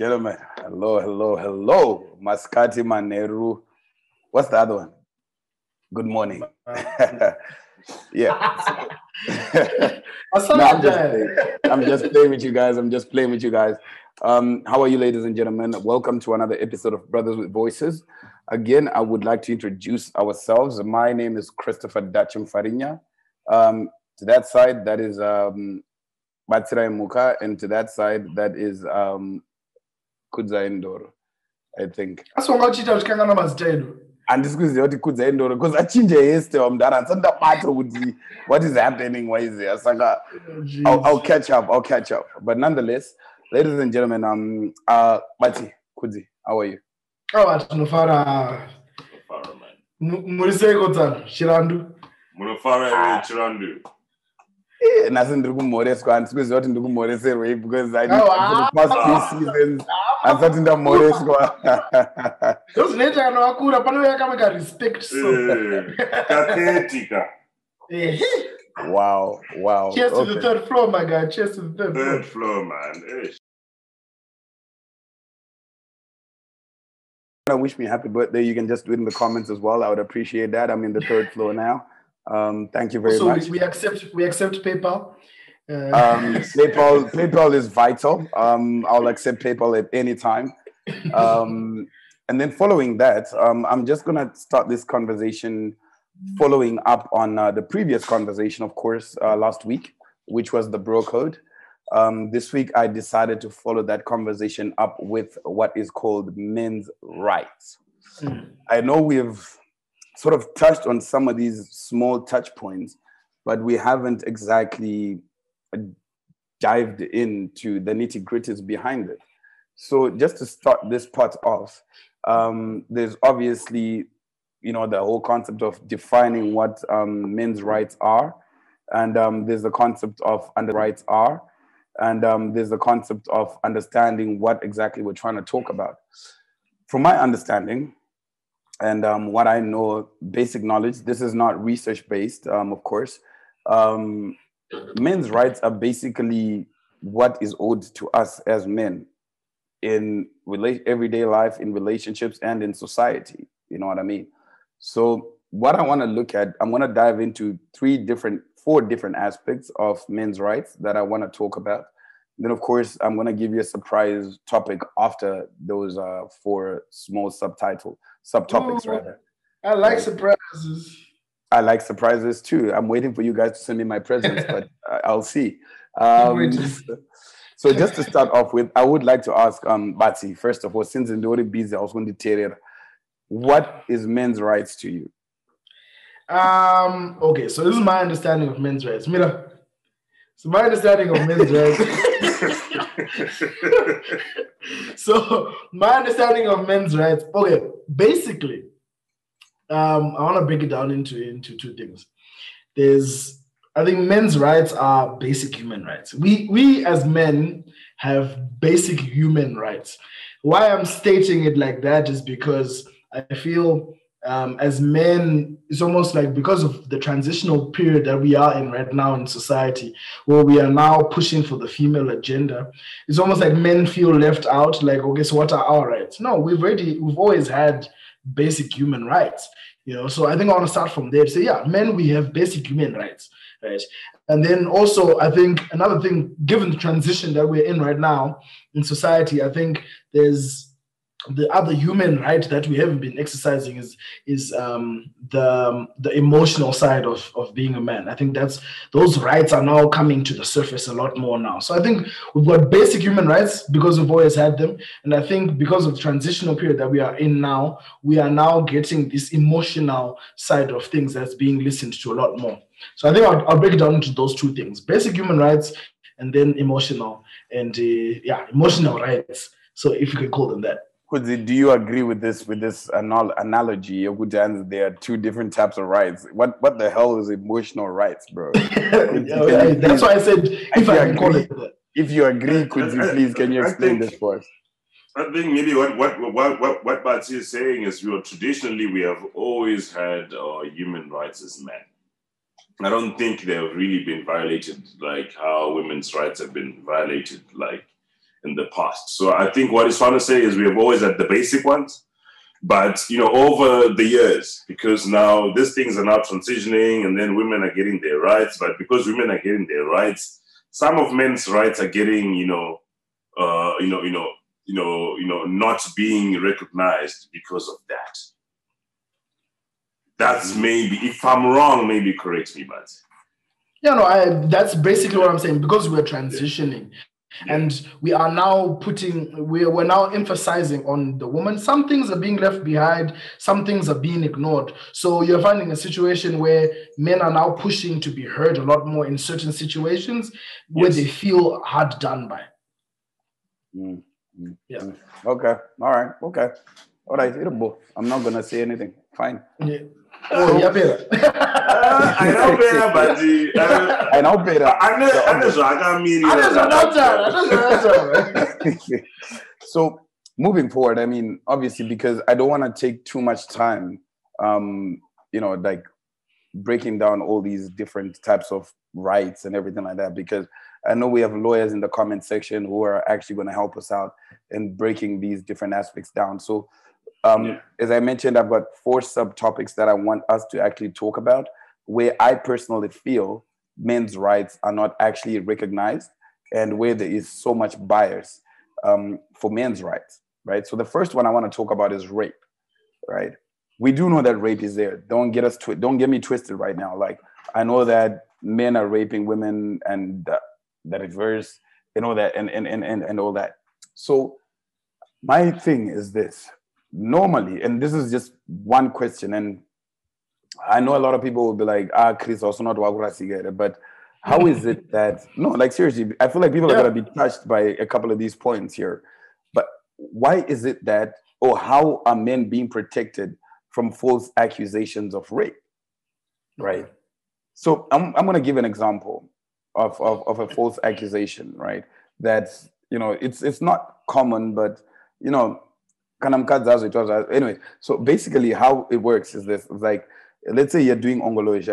gentlemen, hello, hello, hello. Maskati Maneru. What's the other one? Good morning. yeah. no, I'm, just playing. I'm just playing with you guys. I'm just playing with you guys. Um, how are you, ladies and gentlemen? Welcome to another episode of Brothers with Voices. Again, I would like to introduce ourselves. My name is Christopher Dachim Farinha. Um, to that side, that is um, Batsira Muka, and to that side, that is um, Kudza Endoro, I think. asongachita uchikangana mazita edu handisikuziva kuti kudza indoro because achinje yeste wamudhara handisandabata kuti what is happening waiziya saka I'll, I'll catch up i'll catch up. But nonetheless ladies and gentlemen um uh bati kudzi how are you? Ava tinofara. Muri seiko dzano chirandu? Munofara here chirandu. Eh, nhasi ndiri kumhoreswa handisikuziva kuti ndiri kumhoreserwei because I, Oh, for the past few seasons. Handisati ndamhoreswa ndo zvinoita kana wakura panouya kamwe karespect so. Eh, kathetika. Ehe. wow wow. Cheers to the third floor my guy. Cheers to the third floor. Third floor man. Eh, to wish me happy birthday, you can just do it in the comments as well. I would appreciate that. I'm in the third floor now. Um, thank you very so much. So we accept we accept paypal uh, Um, PayPal, PayPal is vital. Um, I'll accept PayPal at any time. Um, and then following that, um, I'm just gonna start this conversation following up on uh, the previous conversation, of course, uh, last week, which was the bro code. Um, this week, I decided to follow that conversation up with what is called men's rights. Mm. I know we've sort of touched on some of these small touch points, but we haven't exactly uh, dived into the nitty gritties behind it. So just to start this part off, um, there's obviously, you know, the whole concept of defining what um, men's rights are, and um, there's the concept of under rights are, and um, there's the concept of understanding what exactly we're trying to talk about. From my understanding, and um, what I know, basic knowledge. This is not research based, um, of course. Um, men's rights are basically what is owed to us as men in rela- everyday life, in relationships, and in society. You know what I mean? So, what I want to look at, I'm going to dive into three different, four different aspects of men's rights that I want to talk about. Then, of course, I'm going to give you a surprise topic after those uh, four small subtitle subtopics, Ooh. rather. i like surprises I like surprises too. I'm waiting for you guys to send me my presents, but I- I'll see. Um, so just to start off with, I would like to ask um, Bati, first of all, since in the busy, I was going to tell you, what is men's rights to you? Um, okay, so this is my understanding of men's rights. Mira, so my understanding of men's rights. so my understanding of men's rights. Okay, basically, um, I want to break it down into into two things. There's, I think, men's rights are basic human rights. We we as men have basic human rights. Why I'm stating it like that is because I feel um, as men, it's almost like because of the transitional period that we are in right now in society, where we are now pushing for the female agenda, it's almost like men feel left out. Like, okay, so what are our rights? No, we've already, we've always had basic human rights. You know, so I think I want to start from there. Say, yeah, men, we have basic human rights, right? And then also, I think another thing, given the transition that we're in right now in society, I think there's the other human right that we haven't been exercising is is um, the um, the emotional side of of being a man. I think that's those rights are now coming to the surface a lot more now. So I think we've got basic human rights because we've always had them, and I think because of the transitional period that we are in now, we are now getting this emotional side of things that's being listened to a lot more. So I think I'll, I'll break it down into those two things: basic human rights, and then emotional, and uh, yeah, emotional rights. So if you can call them that. Kudzi, do you agree with this with this anal- analogy? Yokujan's, There are two different types of rights. What what the hell is emotional rights, bro? Yeah, that's why I said if I can call it that. If you agree, Kudzi, please can you explain think- this for us? I think maybe what what what what what Bati is saying is, you know, traditionally we have always had uh, human rights as men. I don't think they have really been violated like how women's rights have been violated, like in the past. So I think what he's trying to say is we have always had the basic ones, but you know, over the years, because now these things are now transitioning, and then women are getting their rights. But because women are getting their rights, some of men's rights are getting, you know, uh, you know, you know, you know, you know, not being recognized because of that. That's maybe, if I'm wrong, maybe correct me, but. Yeah, no, I, that's basically what I'm saying. Because we're transitioning, and we are now putting we're, we're now emphasizing on the woman. Some things are being left behind some things are being ignored. So you're finding a situation where men are now pushing to be heard a lot more in certain situations where they feel hard done by. Mm, mm, yeah. Mm. okay. All right. Okay. All right. I'm not gonna say anything. Fine. Yeah. Oh, yeah, better. uh, I know better, but uh, I know better. I know, I know, so I got me. I know, So moving forward, I mean, obviously, because I don't want to take too much time, um, you know, like breaking down all these different types of rights and everything like that, because I know we have lawyers in the comment section who are actually going to help us out in breaking these different aspects down. So um, yeah. As I mentioned, I've got four subtopics that I want us to actually talk about, where I personally feel men's rights are not actually recognized and where there is so much bias um, for men's rights, right? So the first one I want to talk about is rape, right? We do know that rape is there. Don't get us twi- don't get me twisted right now. Like I know that men are raping women and uh, the reverse, you know that, and and and and, and all that. So my thing is this normally, and this is just one question, and I know a lot of people will be like, ah, Chris, also not together, but how is it that no, like seriously, I feel like people yeah. are gonna be touched by a couple of these points here. But why is it that, or how are men being protected from false accusations of rape? Right. So I'm I'm gonna give an example of, of, of a false accusation, right? That's you know, it's it's not common, but you know, kanamkadzazo it was anyway so basically how it works is this like let's say you're doing ongoloji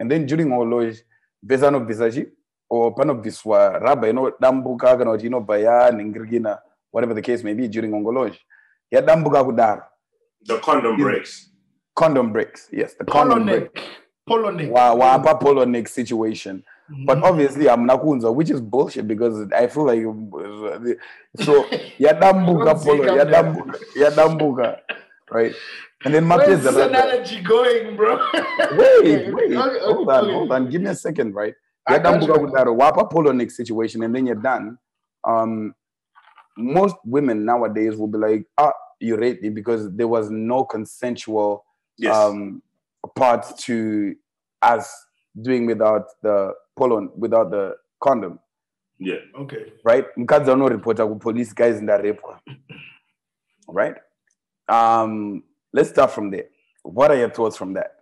and then during ongoloji vesa no visaji or panobviswa raba inodambuka kana kuti inobva ningirigina whatever the case may be during ongoloji yadambuka kudaro the condom breaks. Condom breaks yes the condom breaks. Polo neck wapa polo neck situation. But obviously I'm Nakunza, which is bullshit because I feel like so Yadambuka polo, Yadambuka, Yadambuka, right? And then Where's this analogy going, bro? wait, wait, okay, hold on, okay. hold on. Give me a second, right? Yadambuka with that wapa polo neck situation, and then you're done. Um, most women nowadays will be like, ah, you raped me because there was no consensual yes. um part to us doing without the polon without the condom. Yeah. Okay. Right? Mkadzi no reporter ku police guys in that rape. Right? Um, let's start from there. What are your thoughts from that?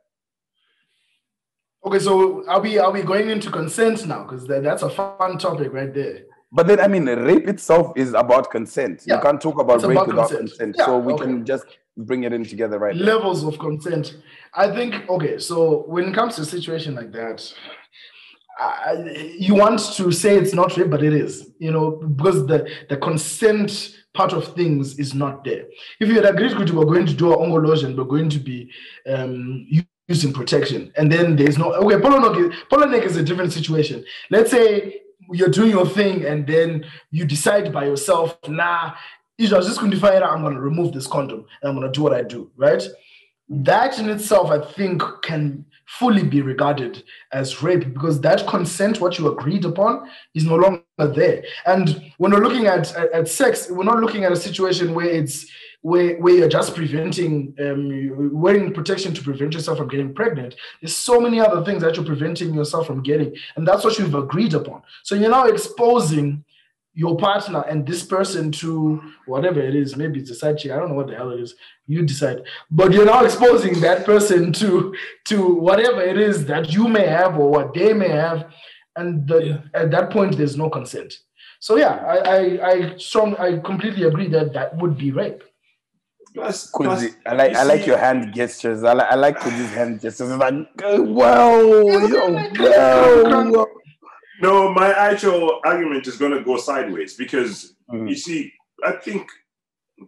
Okay, so are we are we going into consent now? Because that's a fun topic right there. But then I mean rape itself is about consent. Yeah. You can't talk about it's rape about without consent. consent. Yeah, so we okay. can just bring it in together right levels now. of consent i think okay so when it comes to a situation like that you want to say it's not rape but it is you know because the the consent part of things is not there. If you had agreed to we're going to do our ongolosion we're going to be um, using protection. And then there's no okay polo neck is a different situation. Let's say you're doing your thing and then you decide by yourself nah is just going to out I'm going to remove this condom and I'm going to do what I do, right? That in itself, I think, can fully be regarded as rape because that consent, what you agreed upon, is no longer there. And when we're looking at, at, at sex, we're not looking at a situation where it's where, where you're just preventing um, wearing protection to prevent yourself from getting pregnant. There's so many other things that you're preventing yourself from getting, and that's what you've agreed upon. So you're now exposing your partner and this person to whatever it is, maybe it's a side chick, I don't know what the hell it is, you decide. But you're now exposing that person to to whatever it is that you may have or what they may have. And the, yeah. at that point, there's no consent. So yeah, I, I I strong I completely agree that that would be rape. Plus, plus, I like I like your hand gestures. I like I like Kudzi's hand gestures. It's like, whoa, yo, whoa, No, my actual argument is going to go sideways because Mhm. you see, I think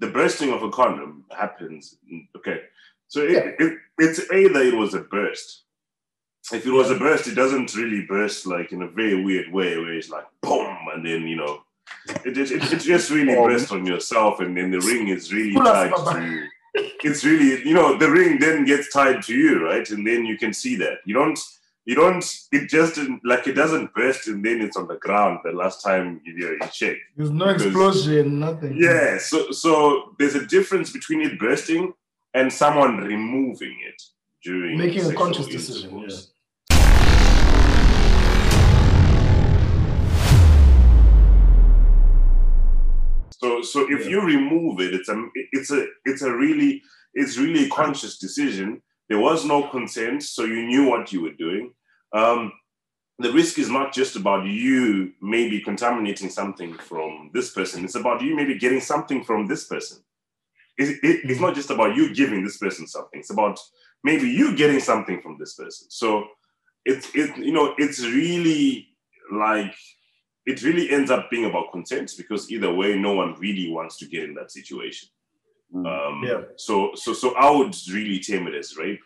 the bursting of a condom happens. Okay, so it, Yeah. it, it's either it was a burst. If it was a burst, it doesn't really burst like in a very weird way where it's like boom, and then you know, it it, it, it just really Boom. burst on yourself, and then the ring is really tied to you. It's really you know the ring then gets tied to you, right? And then you can see that you don't you don't it just like it doesn't burst and then it's on the ground the last time you, you check There's no Because- explosion, nothing. yeah so so there's a difference between it bursting and someone removing it during Making a conscious decision, intercourse. So, so if Yeah. you remove it, it's a, it's a, it's a really, it's really a conscious decision. There was no consent, so you knew what you were doing. Um, the risk is not just about you maybe contaminating something from this person. It's about you maybe getting something from this person. It, it, it's not just about you giving this person something. It's about maybe you getting something from this person. So it's it you know it's really like it really ends up being about consent because either way, no one really wants to get in that situation. Mm. Um, Yeah. So so so I would really term it as rape.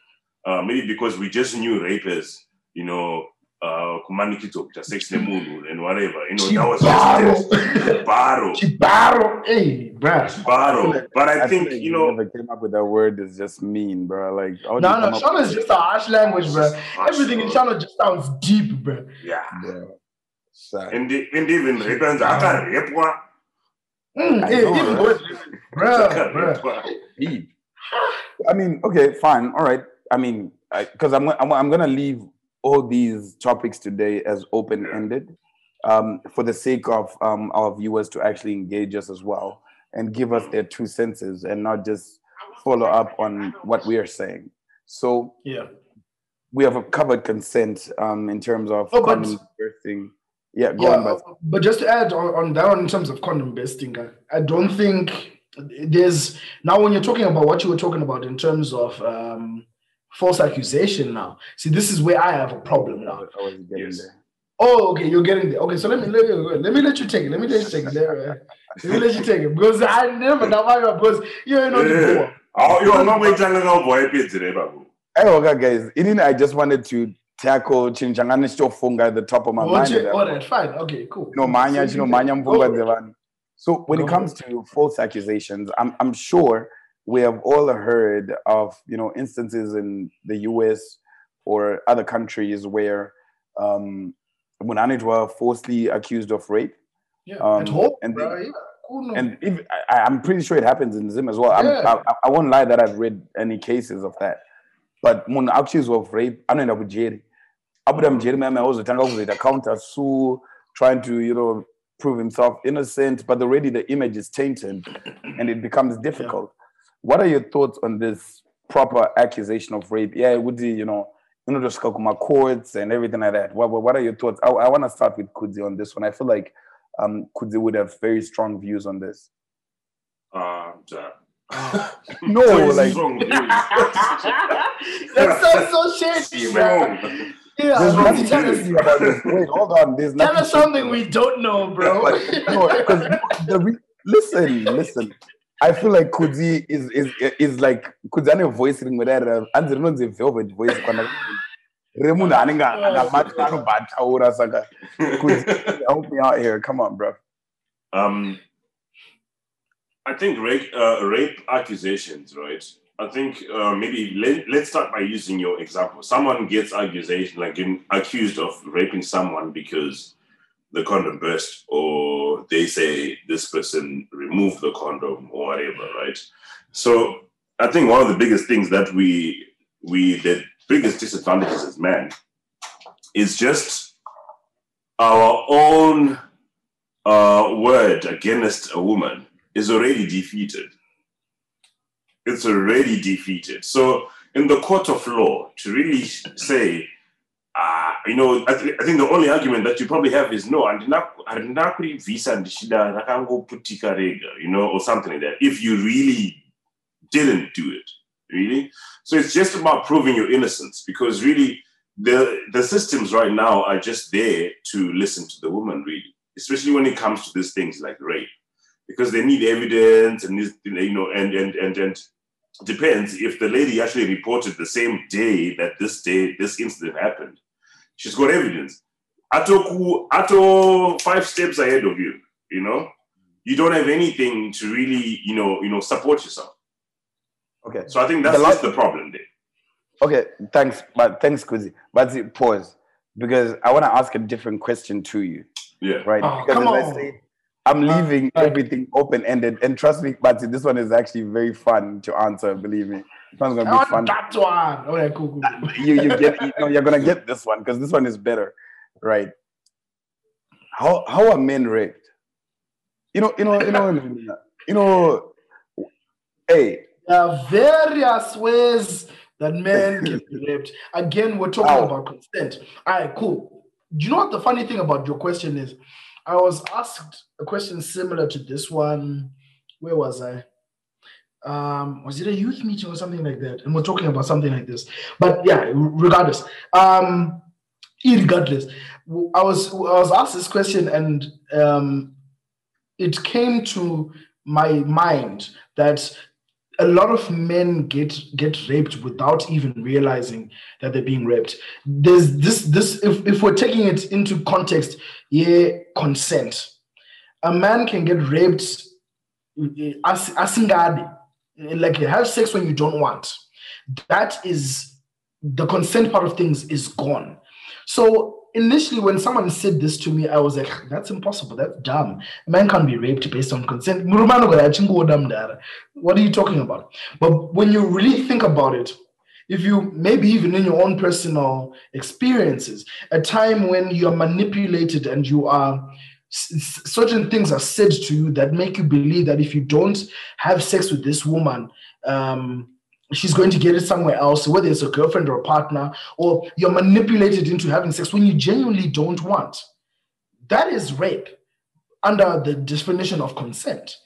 Uh, maybe because we just knew rape as you know uh kumanikito sex nemunhu and whatever. You know that was just Chibaro. baro. Chibaro. Hey, bruh. Baro. But I, feel think like you know never came up with that word is just mean, bro. Like, No, no, up is just a harsh language, bruh. harsh, Everything in bro. Shona just sounds deep, bruh. yeah. bro? And, the- and even repens akarepwa. Mm, I hey, know, even worse. Bruh, bruh. Deep. I mean, okay, fine, all right. I mean, because I'm, I'm I'm gonna leave all these topics today as open ended, um, for the sake of um, our viewers to actually engage us as well and give us their two senses and not just follow up on what we are saying. So Yeah. we have covered consent um, in terms of Oh, but- condom birthing. Yeah, go Yeah, on, but but just to add on, on that one in terms of condom besting, I, I don't think there's now when you're talking about what you were talking about in terms of um, false accusation. Now, see, this is where I have a problem now. I was getting Yes. there. Oh, okay, you're getting there. Okay, so let me let me, let me let you take it. Let me let you take it. Let, let me let you take it because I never know why because you're not Yeah. the Oh, yo, no wait, I'm gonna boy pizza, babu. Hey, okay, guys. In I just wanted to tackle Chinchangani Funga at the top of my mind. all right, fine. Okay, cool. No, manya, no, you- manya, go mvunga for it. dzevana. So when it comes to false accusations, I'm I'm sure we have all heard of you know instances in the U.S. or other countries where um, Munanit were falsely accused of rape, Yeah, um, at home, and bro. then- yeah, cool. No. and if, I, I'm pretty sure it happens in Zim as well. I'm, Yeah. I, I won't lie that I've read any cases of that, but when accused of rape, I don't know with Jerry. Abu Dhabi Jerry, I was a counter sue, trying to you know prove himself innocent, but already the image is tainted, and it becomes difficult. What are your thoughts on this proper accusation of rape? Yeah, would you you know you know just my courts and everything like that? What what what are your thoughts? I, I want to start with Kudzi on this one. I feel like um, Kudzi would have very strong views on this. Uh. No, So like strong that sounds so shady, man. Strong. Yeah, there's nothing tell us, shady about this. Wait, hold on. There's tell nothing. us something we don't know, bro. But, no, 'cause the re- listen, listen. I feel like Kudzi is is is like Kudzi ane voice ring with that. Anzi rinonzi velvet voice kana remunhu anenge akamatwa anobataura saka Kudzi help me out here. Come on, bro. Um, I think rape, uh, rape accusations, right? I think uh, maybe let, let's start by using your example. Someone gets accusation, like in, accused of raping someone because the condom burst, or they say this person removed the condom, or whatever, right? So I think one of the biggest things that we we the biggest disadvantages as men is just our own uh, word against a woman is already defeated. It's already defeated. So, in the court of law, to really say, uh, you know, I, th- I think the only argument that you probably have is no, And handina handina kuribvisa ndichida rakangoputika rega, you know, or something like that. If you really didn't do it, really. So it's just about proving your innocence because really the the systems right now are just there to listen to the woman, really, especially when it comes to these things like rape, because they need evidence and you know, and and and and depends if the lady actually reported the same day that this day this incident happened. She's got evidence. Ato, ato five steps ahead of you, you know, you don't have anything to really, you know, you know, support yourself. Okay. So I think that's the, last, the problem there. Okay, thanks, but thanks, Kudzi. But pause because I want to ask a different question to you. Yeah. Right. Oh, because come as on. I say, I'm uh, leaving everything open ended, and trust me, but this one is actually very fun to answer. Believe me, this one's gonna be fun. that one. Oh, okay, cool, cool. cool. You you get you know you're gonna get this one because this one is better, right? How how are men raped? You know you know you know you know. Hey, There are various ways that men can be raped. Again, we're talking Ow. about consent. All right, cool. Do you know what the funny thing about your question is? I was asked a question similar to this one. Where was I? Um, was it a youth meeting or something like that? And we're talking about something like this. But yeah, regardless. Um, regardless, I was I was asked this question, and um, it came to my mind that a lot of men get get raped without even realizing that they're being raped. There's this this if, if we're taking it into context, yeah, consent. A man can get raped eh, as asingadi, like you have sex when you don't want. That is the consent part of things is gone. So initially, when someone said this to me, I was like, that's impossible. That's dumb. A man can't be raped based on consent. What are you talking about? But when you really think about it, if you maybe even in your own personal experiences, a time when you are manipulated and you are certain things are said to you that make you believe that if you don't have sex with this woman, um, she's going to get it somewhere else, whether it's a girlfriend or a partner, or you're manipulated into having sex when you genuinely don't want. That is rape under the definition of consent.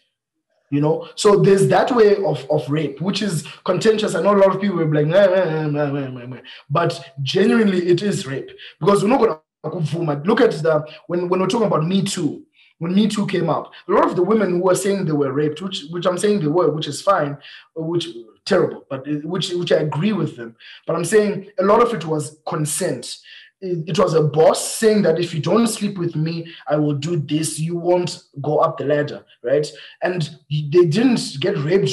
You know, so there's that way of, of rape, which is contentious. I know a lot of people will be like, "Meh, meh, meh, meh, meh, meh," but genuinely it is rape because we're not going to look at the when, when we're talking about Me Too. When Me Too came up, a lot of the women who were saying they were raped, which which I'm saying they were, which is fine, uh, which terrible, but uh, which which I agree with them. But I'm saying a lot of it was consent. It, was a boss saying that if you don't sleep with me, I will do this. You won't go up the ladder, right? And they didn't get raped,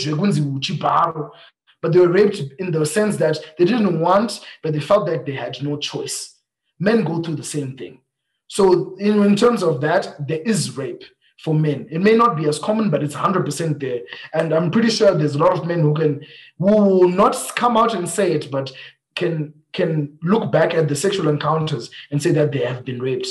but they were raped in the sense that they didn't want, but they felt that they had no choice. Men go through the same thing. So, in, in terms of that, there is rape for men. It may not be as common, but it's 100% there. And I'm pretty sure there's a lot of men who can, who will not come out and say it, but can can look back at the sexual encounters and say that they have been raped.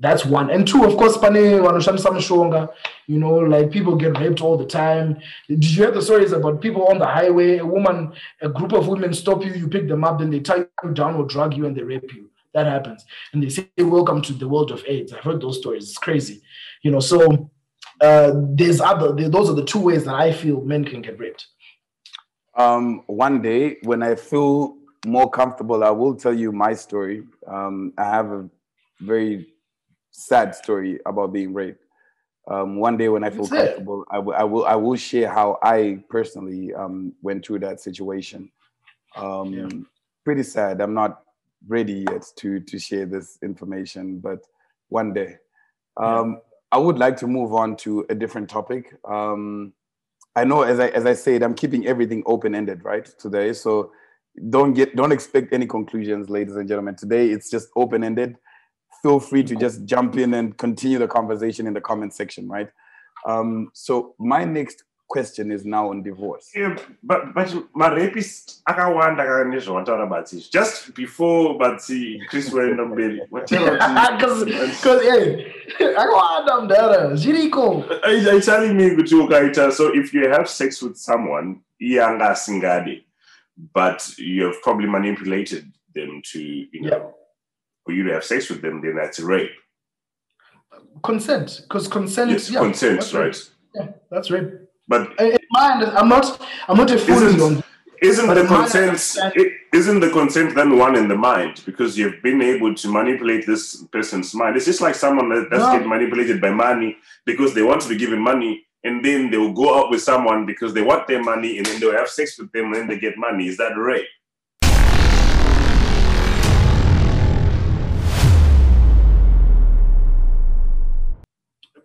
That's one. And two, of course, pane you know, like people get raped all the time. Did you hear the stories about people on the highway? A woman, a group of women stop you, you pick them up, then they tie you down or drug you and they rape you. That happens. And they say, Welcome to the world of AIDS. I've heard those stories. It's crazy. You know, so uh, there's other, those are the two ways that I feel men can get raped. Um, one day when I feel more comfortable, I will tell you my story. Um, I have a very sad story about being raped. Um, one day when I feel That's comfortable, I will, I will, I will share how I personally um, went through that situation. Um, Yeah. Pretty sad. I'm not ready yet to to share this information, but one day. Um, I would like to move on to a different topic. Um, I know, as I as I said, I'm keeping everything open ended, right? Today, so don't get don't expect any conclusions, ladies and gentlemen. Today, it's just open ended. Feel free to just jump in and continue the conversation in the comment section, right? Um, so my next question is now on divorce. Yeah, but but marapist akawanda kana nezvawataura batsizvi just before batsi chris waenda mberi wataura Because, kuti because, hey, akawanda mudhara zviriko Are you telling me kuti ukaita so if you have sex with someone iye anga asingade but you have probably manipulated them to you know Yeah. for you to have sex with them then that's rape. Consent because consent yes yeah, consent that's rape. right. Yeah that's rape but in my i'm not i'm not a fool Isn't- on isn't the consent isn't the consent then one in the mind because you've been able to manipulate this person's mind? It's just like someone that, that's No. getting manipulated by money because they want to be given money and then they will go out with someone because they want their money and then they'll have sex with them and then they get money. Is that rape?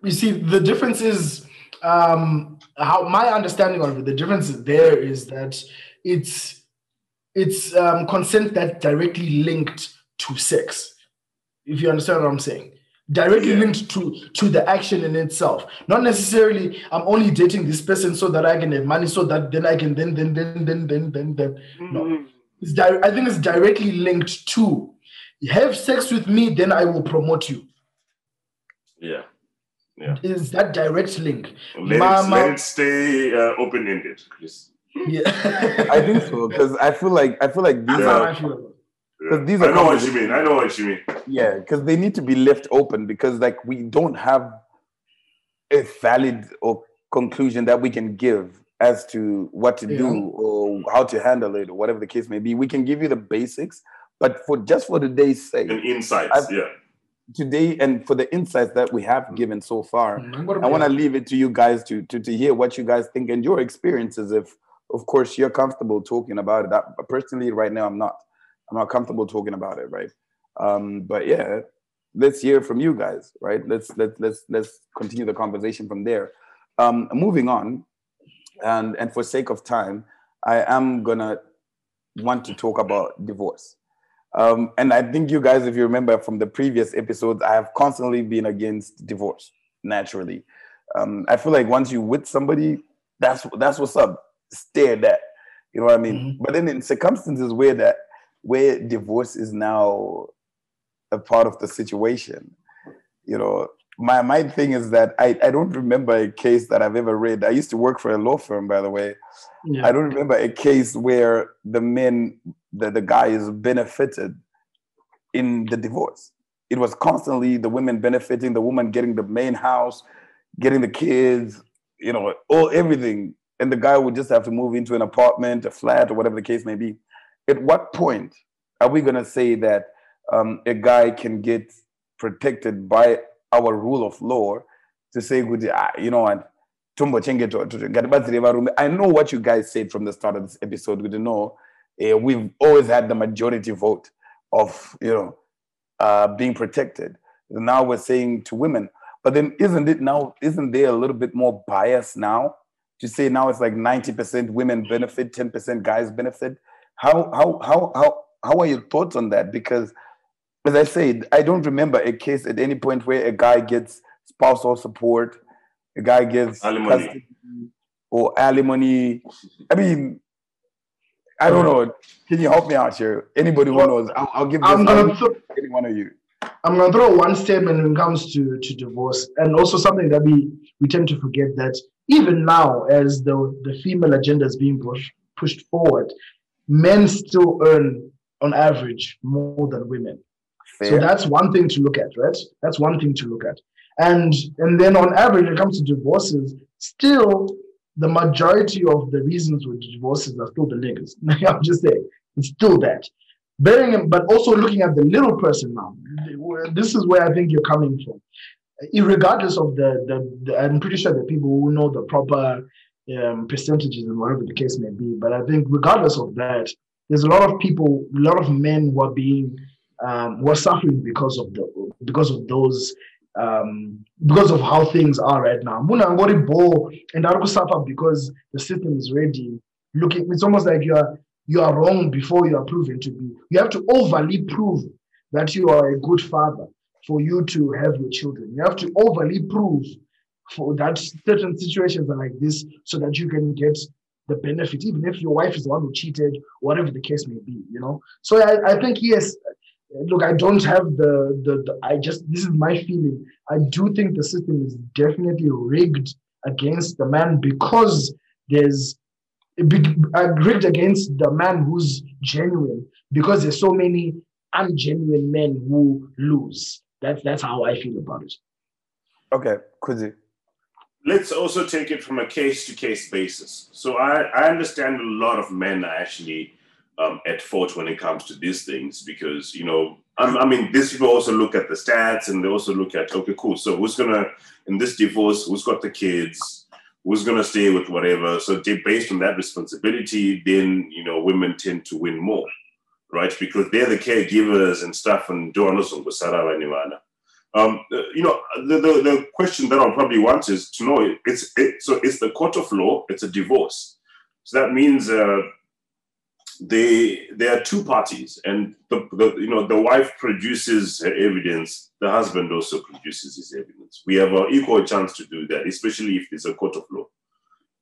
you see the difference is um how my understanding of it the difference there is that it's it's um consent that directly linked to sex if you understand what i'm saying. Directly Yeah. linked to to the action in itself. Not necessarily i'm only dating this person so that i can have money so that then i can then then then then then then then. No. It's di- i think it's directly linked to have sex with me then i will promote you. Yeah. Is that direct link Let, it, Mama- let it stay uh, open ended, Chris. Yeah. I think so because I feel like I feel like these That's Yeah. how are I feel about it. Yeah. 'Cause these I know what you mean. I know what you mean. yeah because they need to be left open because like we don't have a valid or conclusion that we can give as to what to do or how to handle it or whatever the case may be. We can give you the basics, but for just for today's sake, And insights. I've- yeah. Today and for the insights that we have given so far, gonna I want to leave it to you guys to, to to hear what you guys think and your experiences. If, of course, you're comfortable talking about it. I, personally, right now, I'm not. I'm not comfortable talking about it, right? Um, but yeah, let's hear from you guys, right? Let's let's let's let's continue the conversation from there. Um, moving on, and and for sake of time, I am gonna want to talk about divorce. Um, and I think you guys, if you remember from the previous episodes, I have constantly been against divorce naturally. Um, I feel like once you with somebody, that's that's what's up. Stay at that. You know what I mean? Mhm. But then in circumstances where that where divorce is now a part of the situation, you know, my my thing is that I, I don't remember a case that I've ever read. I used to work for a law firm, by the way. Yeah. I don't remember a case where the men, the, the guy is benefited in the divorce. It was constantly the women benefiting, the woman getting the main house, getting the kids, you know, all everything. And the guy would just have to move into an apartment, a flat, or whatever the case may be. At what point are we going to say that um, a guy can get protected by our rule of law to say, "Good, ah, you know what? I know what you guys said from the start of this episode. We didn't know uh, we've always had the majority vote of you know uh, being protected. Now we're saying to women, but then isn't it now? Isn't there a little bit more bias now to say now it's like ninety percent women benefit, ten percent guys benefit? How how how how how are your thoughts on that? Because as I said, I don't remember a case at any point where a guy gets spousal support, a guy gets Alimony. custody or alimony. I mean, I don't know. Can you help me out here? Anybody who knows, I'll, I'll give this I'm gonna throw, any one of you. I'm gonna throw one statement when it comes to, to divorce, and also something that we, we tend to forget that even now, as the the female agenda is being pushed pushed forward, men still earn on average more than women. Fair. So that's one thing to look at, right? That's one thing to look at. And and then on average, when it comes to divorces, still the majority of the reasons for divorces are still the niggas. I'm just saying, it's still that. Bearing in, but also looking at the little person now. This is where I think you're coming from. Regardless of the, the, the I'm pretty sure the people who know the proper um, percentages and whatever the case may be. But I think regardless of that, there's a lot of people, a lot of men who are being um, who are suffering because of the because of those um, because of how things are right now. Muna ngori bo and I suffer because the system is ready. Looking, it's almost like you are you are wrong before you are proven to be. You have to overly prove that you are a good father for you to have your children. You have to overly prove for that certain situations are like this so that you can get the benefit, even if your wife is the one who cheated, whatever the case may be, you know. So I, I think yes, look, I don't have the, the the I just this is my feeling. I do think the system is definitely rigged against the man because there's a big uh, rigged against the man who's genuine because there's so many ungenuine men who lose. That's that's how I feel about it. Okay, Kudzi. let's also take it from a case to case basis. So I, I understand a lot of men are actually um, at fault when it comes to these things because you know I, I mean these people also look at the stats and they also look at okay cool. So who's gonna in this divorce who's got the kids? Who's gonna stay with whatever? So they, based on that responsibility then you know women tend to win more right? Because they're the caregivers and stuff and um, you know, the, the, the question that I'll probably want is to know it's it, so it's the court of law, it's a divorce. So that means uh, they there are two parties, and the, the you know the wife produces her evidence, the husband also produces his evidence. We have an equal chance to do that, especially if it's a court of law.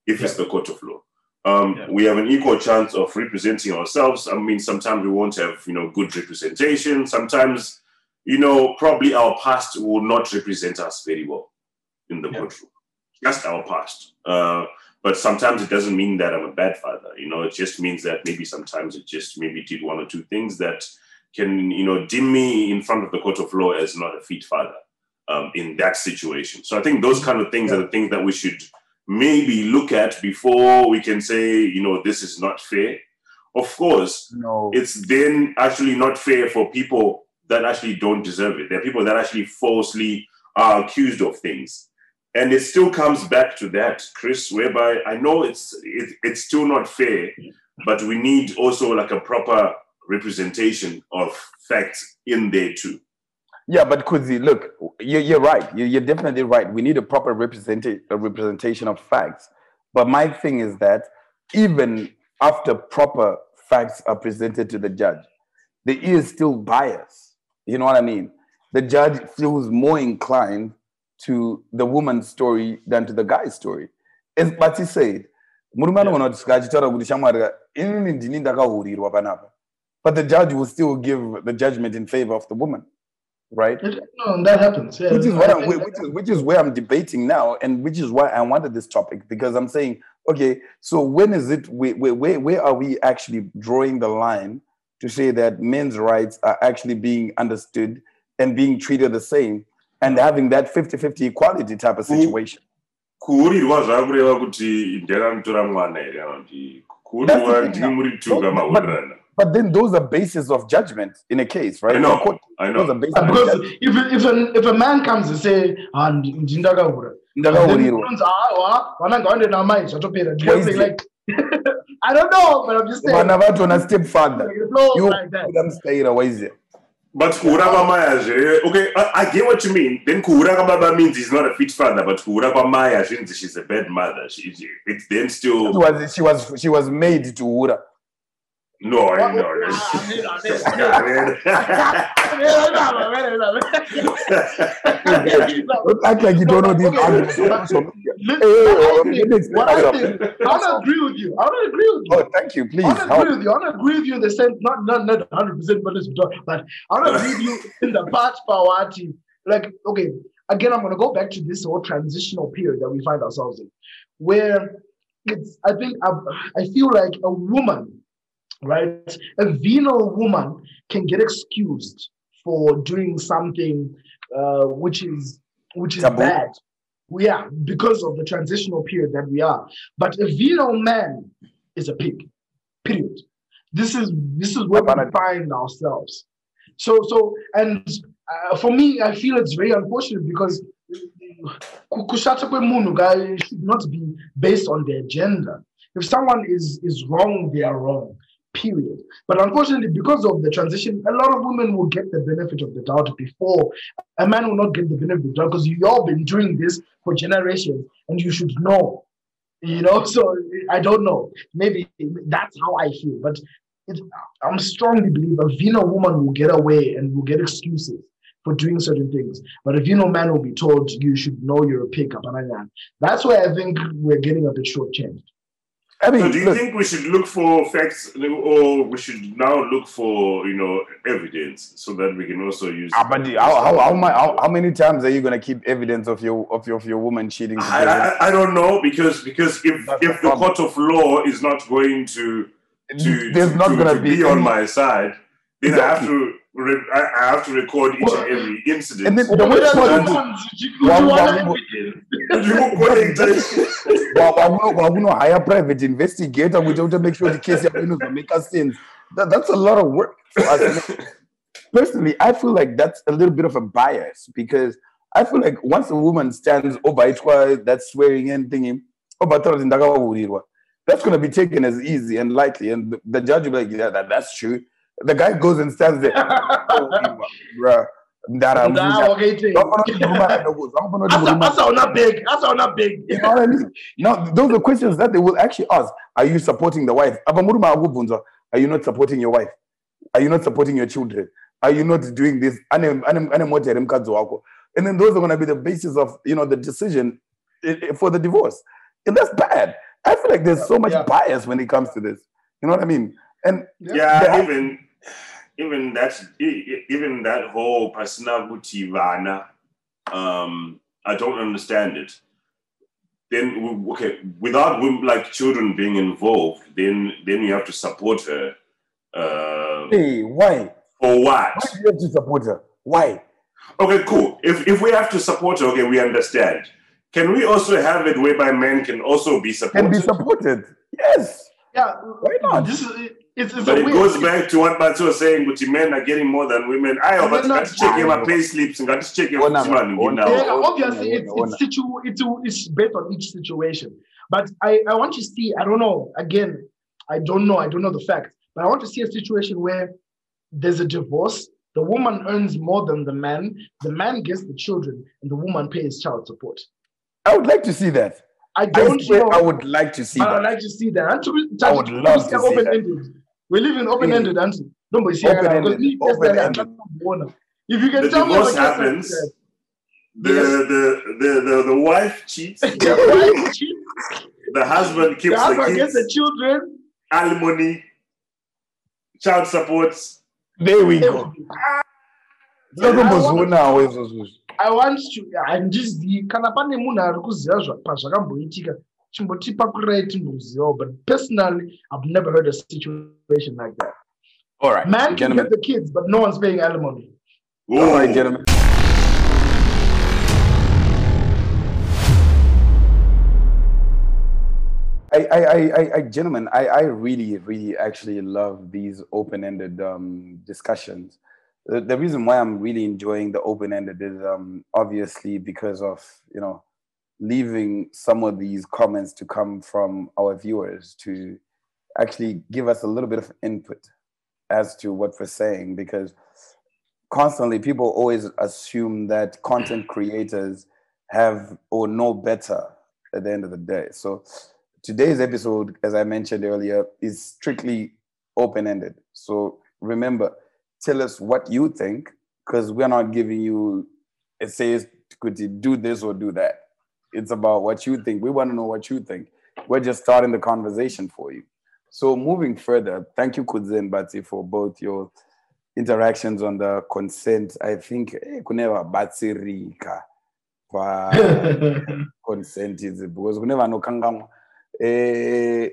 If yeah. it's the court of law. Um, yeah. We have an equal chance of representing ourselves. I mean, sometimes we won't have, you know, good representation. Sometimes you know, probably our past will not represent us very well in the yeah. courtroom. Just our past. Uh, but sometimes it doesn't mean that I'm a bad father. You know, it just means that maybe sometimes it just maybe did one or two things that can, you know, dim me in front of the court of law as not a fit father um, in that situation. So I think those kind of things yeah. are the things that we should maybe look at before we can say, you know, this is not fair. Of course, no. it's then actually not fair for people that actually don't deserve it. There are people that actually falsely are accused of things. And it still comes back to that, Chris, whereby I know it's it, it's still not fair, but we need also like a proper representation of facts in there too. Yeah, but Kudzi, look, you're, you're right. You're, definitely right. We need a proper representation, a representation of facts. But my thing is that even after proper facts are presented to the judge, there is still bias you know what I mean? The judge feels more inclined to the woman's story than to the guy's story. As Bati said, but the judge will still give the judgment in favor of the woman, right? No, that happens. Yeah. Which is what I'm, which is, which is where I'm debating now, and which is why I wanted this topic because I'm saying, okay, so when is it? Where, where, where are we actually drawing the line to say that men's rights are actually being understood and being treated the same and having that 50-50 equality type of situation kuurirwa zvakureva kuti ndakamutora mwana here kana kuti kuurirwa ndiri muri tuka mahurana But then those are bases of judgment in a case, right? I know. Court, I know. Because if, if, an, if a man comes and say, ah, ndindakahura, ndakahurwa, ah, vananga vande namai zvatopera. Like, I don't know, but I'm just saying. Vana vacho na step father. You like ukamstaira waize. But kuhura kwamai okay, I, I get what you mean. Then kuhura kwababa means he's not a fit father, but kuhura kwamai means she's a bad mother. She, she, it's then still. She was, she was, she was made to hura. No, I know. this. Ah, Act like you don't know these arguments. Oh, what I think, I don't agree with you. I don't agree with you. Oh, thank you. Please. I don't agree with you. I don't agree with you in the sense, not not not 100 percent, but but I don't agree with you in the part Pawati. Like, okay, again, I'm gonna go back to this whole transitional period that we find ourselves in, where it's. I think I, I feel like a woman right? A venal woman can get excused for doing something uh, which is which is Taboo. bad. Yeah, because of the transitional period that we are. But a venal man is a pig. Period. This is this is where we find ourselves. So so and uh, for me, I feel it's very unfortunate because kushata kwemunhu should not be based on their gender. If someone is is wrong, they are wrong period. But unfortunately, because of the transition, a lot of women will get the benefit of the doubt before a man will not get the benefit of the doubt because you all been doing this for generations and you should know. You know, so I don't know. Maybe that's how I feel. But it, I'm strongly believe a venal woman will get away and will get excuses for doing certain things. But a venal man will be told you should know you're a pig. That's where I think we're getting a bit shortchanged. I mean, so do you look, think we should look for facts, or we should now look for you know evidence so that we can also use? Ah, but how, how, how, how, how, many times are you going to keep evidence of your of your, of your woman cheating? I, I, I, don't know because because if That's if the court of law is not going to to there's to, not going to be, be on my side, then exactly. I have to I have to record each and every incident. And then the worst part is, hire private investigator to make sure the case makes sense that, that's a lot of work for us. Personally, I feel like that's a little bit of a bias because I feel like once a woman stands over it, that swearing in thingy, that's going to be taken as easy and lightly. And the, the judge will be like, yeah, that, that's true. The guy goes and stands there, oh, bruh. Ndara Nah, okay, Jay. That's how not big. That's how not big. You know what I mean? Now, those are questions that they will actually ask. Are you supporting the wife? Abamuruma akubvunza, Are you not supporting your wife? Are you not supporting your children? Are you not doing this? Ane- ane- anemothere mukadzi wako. And then those are going to be the basis of you know the decision i- i- for the divorce. And that's bad. I feel like there's so much Yeah. bias when it comes to this. You know what I mean? And yeah, Yeah. even even that even that whole personality vana um i don't understand it then okay without women, like children being involved then then you have to support her uh hey, why? for what Why do you have to support her? Why? okay cool if if we have to support her okay we understand can we also have it whereby men can also be supported Can be supported. Yes. Yeah, Why not? This is it's, it's But a it weird goes thing. back to what Batu was saying, which men are getting more than women. I No, but no, check no. my pay slips and got to check your Ona, man ona. now. Obviously, it's, it's, situ, it's, it's based on each situation. But I, I want to see, I don't know, again, I don't know, I don't know the fact, but I want to see a situation where there's a divorce, the woman earns more than the man, the man gets the children, and the woman pays child support. I would like to see that. I I, don't swear know. I would like to see but I'd like to see that. And to, I would to- love to to see that. Open-ended. We live in open-ended, auntie. Don't be Open-ended, because me personally, I'm open-ended. If you can The tell me divorce what happens. the- The, Yes. the, the, the, the wife cheats, the wife cheats, the husband keeps the the, husband gets kids, the children. alimony, child supports. There we go. I want to. I want to handizivi kana pane munhu ari kuziva zva- pazvakamboitika chimbotipa kurai timbozivawo but personally i've never heard a situation like that All right, man can gentlemen. get the kids but no one's paying alimony All right, gentlemen. I, I, I, I, I gentlemen, I, I really, really actually love these open-ended um, discussions. The, the reason why I'm really enjoying the open-ended is um, obviously because of you know leaving some of these comments to come from our viewers to actually give us a little bit of input as to what we're saying because constantly people always assume that content creators have or know better at the end of the day. So today's episode, as I mentioned earlier, is strictly open-ended. So remember, tell us what you think, because we're not giving you it says could you do this or do that. It's about what you think. We want to know what you think. We're just starting the conversation for you. So moving further, thank you, Kudzi and Batsi, for both your interactions on the consent. I think eh, kuneva batsirika kwa consent is because kuneva no kangamwa. Eh,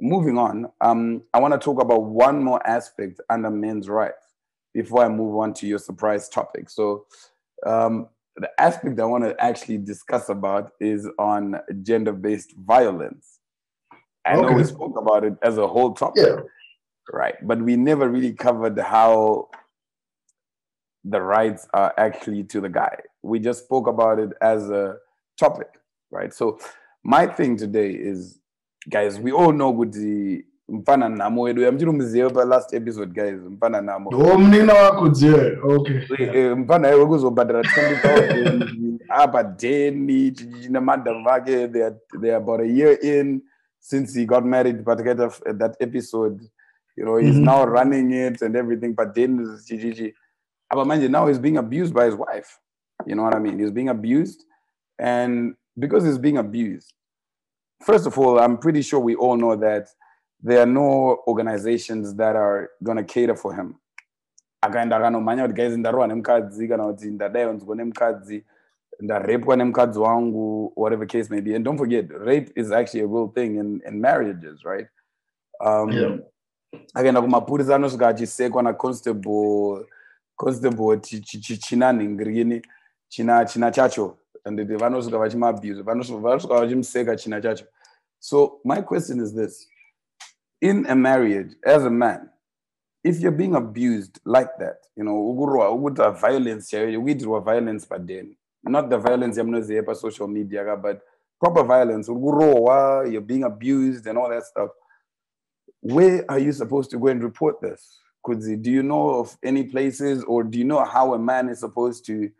moving on, um, I want to talk about one more aspect under men's rights before I move on to your surprise topic. So, um, the aspect I want to actually discuss about is on gender-based violence. I know we spoke about it as a whole topic, Yeah. right? But we never really covered how the rights are actually to the guy. We just spoke about it as a topic, right? So my thing today is, guys, we all know kuti mfana namo wedu yamchirumbiziva pa last episode guys. Mfana namo. Ndo munina wako dziwe okay. Eh, eh, mfana iwe kuzobhadhara 20000 apa dheni chichina madhamu vake they are, they are about a year in since he got married get of that episode you know he's Mhm. now running it and everything but then chichichi apa manje now he's being abused by his wife. You know what i mean? He's being abused. And because he's being abused first of all i'm pretty sure we all know that there are no organizations that are going to cater for him. Akaenda akanomhanya kuti guys ndarohwa nemukadzi kana kuti ndadaiwanzwa nemukadzi ndarepwa nemukadzi wangu whatever case may be. And don't forget rape is actually a real thing in, in marriages right? Um, Yeah. akaenda kumapurisa anosvika achisekwa naconstable constable chi- chi- chi- chinani ngirini china china chacho. And vanosvika vachimabuse vanosvika vanosvika vachimuseka china chacho. So my question is this in a marriage as a man if you're being abused like that, you know, ukurwa ukuta violence, we do violence but then not the violence I'm not there yamnozepa social media, but proper violence, ukurowa, you're being abused and all that stuff. Where are you supposed to go and report this? Kudzi, do you know of any places or do you know how a man is supposed to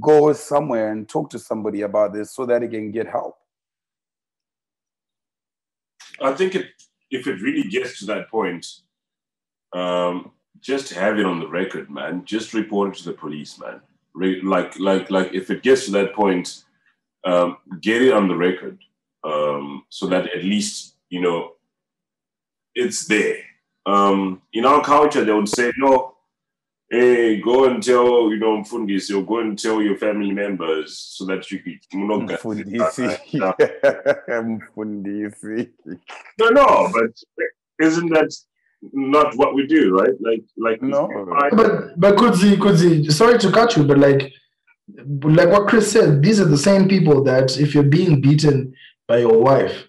go somewhere and talk to somebody about this so that he can get help? I think it, if it really gets to that point, um, just have it on the record, man. Just report it to the police, man. Re- like, like, like, if it gets to that point, um, get it on the record, um, so that at least you know it's there. Um, in our culture, they would say, "No, hey, go and tell you know Mfundisi, or go and tell your family members so that you could." Mfundisi. Mfundisi. No, no, but isn't that not what we do, right? Like, like No. But but Kudzi, Kudzi, sorry to cut you, but like like what Chris said, these are the same people that if you're being beaten by your wife,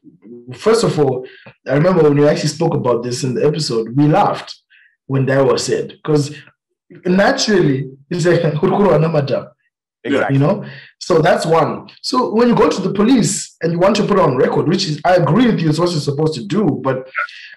first of all, I remember when we actually spoke about this in the episode, we laughed when that was said because naturally it's like "Hurukuru ana madam," Exactly. you know. So that's one. So when you go to the police and you want to put on record, which is I agree with you, it's what you're supposed to do, but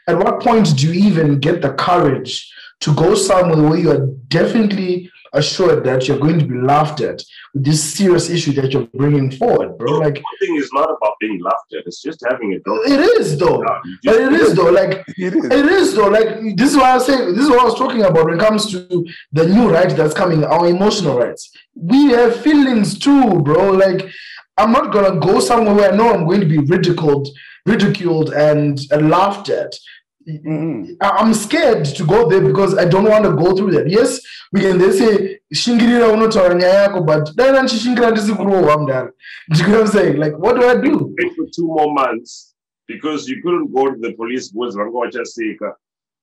at what point do you even get the courage to go somewhere where you are definitely assured that you're going to be laughed at with this serious issue that you're bringing forward, bro? Like one thing is not about being laughed at; it's just having a dog. it is though. You But just- it is though, like It is. it is though. Like this is what I was saying. This is what I was talking about when it comes to the new right that's coming, our emotional rights. We have feelings too, bro. Like I'm not gonna go somewhere where I know I'm going to be ridiculed, ridiculed, and, and laughed at. Mm-hmm. I- I'm scared to go there because I don't want to go through that. Yes, we can they say shingirira unotaura nyaya yako but dai ndichishingira ndisi kurohwa mudhara. You know what I'm saying? Like what do I do? wait for two more months because you couldn't go to the police Sika.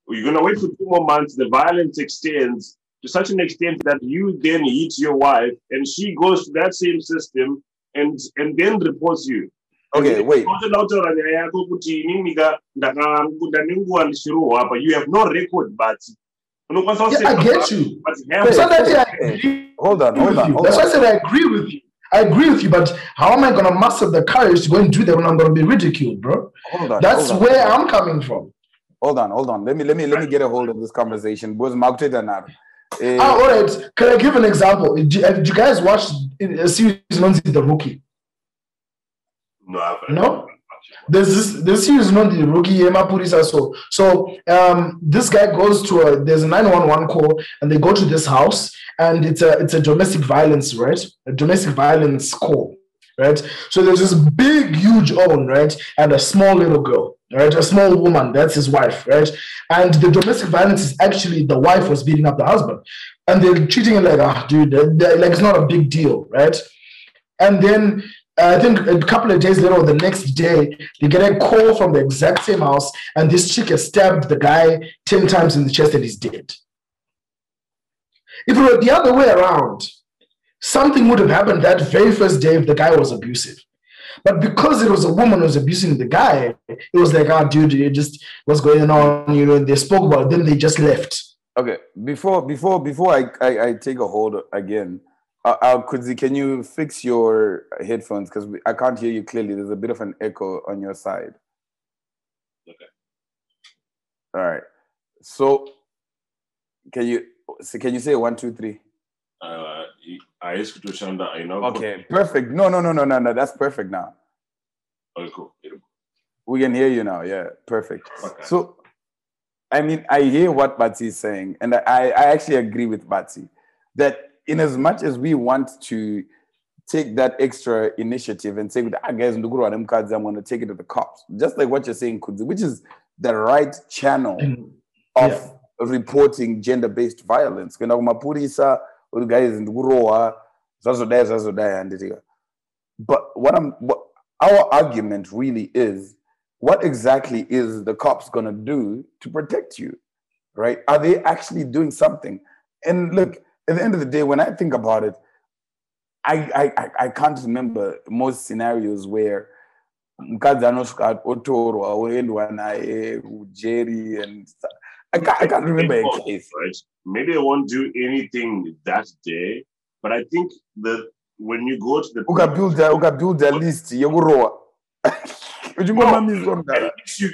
You're gonna wait for two more months. The violence extends to such an extent that you then hit your wife, and she goes to that same system and and then reports you. Okay, wait. Unotaura nyaya yako kuti inini nika ndaka- ndanenguva ndichirohwa apa. You have no record, but unokwanisa Yeah, I kuseka, get you. but have So that's I Hey, agree Hold on, with hold on, you. hold That's why I on. said I agree with you. I agree with you, but how am I gonna muster the courage to go and do that when I'm gonna be ridiculed, bro? Hold on. That's hold on. where I'm coming from. Hold on, hold on. Let me let me let me get a hold of this conversation. Because Mark now. Eh, Ah, all right. Can I give an example? Did you, did you guys watch a series known as The Rookie? No, I've- No? There's this this series known as The Rookie Yema Purisa so so um this guy goes to a there's a 911 call and they go to this house and it's a it's a domestic violence, right? A domestic violence call, right? So there's this big, huge own, right? And a small little girl, right? A small woman, that's his wife, right? And the domestic violence is actually the wife was beating up the husband. And they're treating it like, ah, dude, they're- they're- like it's not a big deal, right? And then Uh, I think a couple of days later or the next day, they get a call from the exact same house, and this chick has stabbed the guy 10 times in the chest and he's dead. If it were the other way around, something would have happened that very first day if the guy was abusive. But because it was a woman who was abusing the guy, it was like, oh, dude, it just what's going on? You know, they spoke about it, then they just left. Okay, before before before I I, I take a hold again, uh, uh, Kudzi, can you fix your headphones because I can't hear you clearly. There's a bit of an echo on your side. Okay. All right. So, can you so can you say one two three? uh, I asked to Shanda, I know. Okay, perfect. No, no, no, no, no, no. That's perfect now. Okay, cool. We can hear you now. Yeah, perfect. Okay. So, I mean, I hear what Batsi is saying, and I, I actually agree with Batsi that in as much as we want to take that extra initiative and say, ah, guys, ndukuru wa them cards, I'm going to take it to the cops, just like what you're saying, Kudzi, which is the right channel of Yeah. reporting gender-based violence. Kuna kumapurisa, uri guys, ndikurowa, zvazodai, zvazodai, handitika. But what I'm, what our argument really is, what exactly is the cops going to do to protect you, right? Are they actually doing something? And look, at the end of the day, when I think about it, I I I, can't remember most scenarios where mukadzi anosvika otorwa oendwa naye eh, ujeri and I can't, I can't remember a case. Right? Maybe I won't do anything that day, but I think that when you go to the ukabuilda ukabuilda list yekurowa uchingomamiswa at mdala least you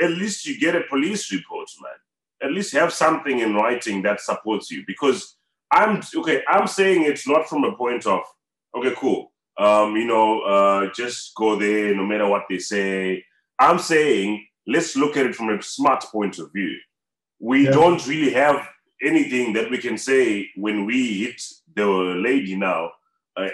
at least you get a police report, man. At least have something in writing that supports you. Because I'm okay, I'm saying it's not from a point of okay, cool. Um, you know, uh, just go there no matter what they say. I'm saying let's look at it from a smart point of view. We Yeah. don't really have anything that we can say when we hit the lady now, uh,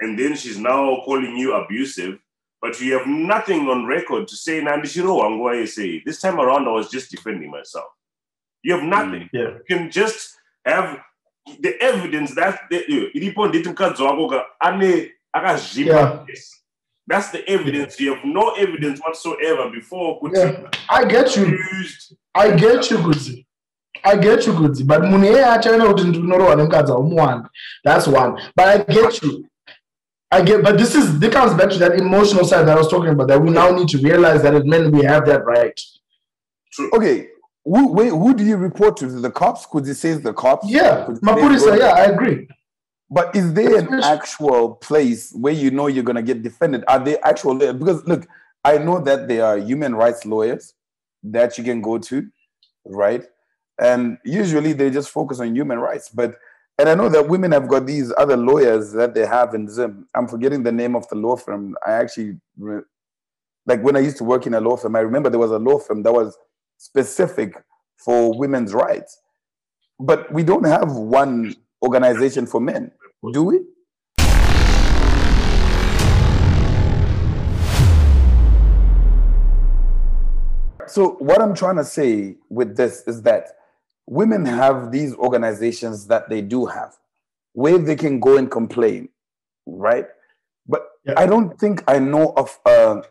and- then she's now calling you abusive but you have nothing on record to say Nandishiro to say this time around I was just defending myself. You have nothing. Yeah. You can just have the evidence that the iripo nditi mukadzi wako ka ane akazvipa Yeah. yes. That's the evidence. You have no evidence whatsoever before Yeah. I get you. accused. I get you, Kudzi. I get you, Kudzi. But munhu iyeye achaenda kuti ndinorohwa nemukadzi aumuwani. That's one. But I get you. I get, but this is this comes back to that emotional side that I was talking about. That we now need to realize that as men we have that right. okay who, wait, who do you report to the cops could you say the cops Yeah, Could you say Mapurisa. Yeah, I agree. But is there an actual place where you know you're gonna get defended? Are they actual because look, I know that there are human rights lawyers that you can go to, right? And usually they just focus on human rights. But and I know that women have got these other lawyers that they have in Zim. I'm forgetting the name of the law firm. I actually like when I used to work in a law firm, I remember there was a law firm that was specific for women's rights. But we don't have one organization for men, do we? So, what I'm trying to say with this is that women have these organizations that they do have where they can go and complain, right? But Yeah. I don't think I know of a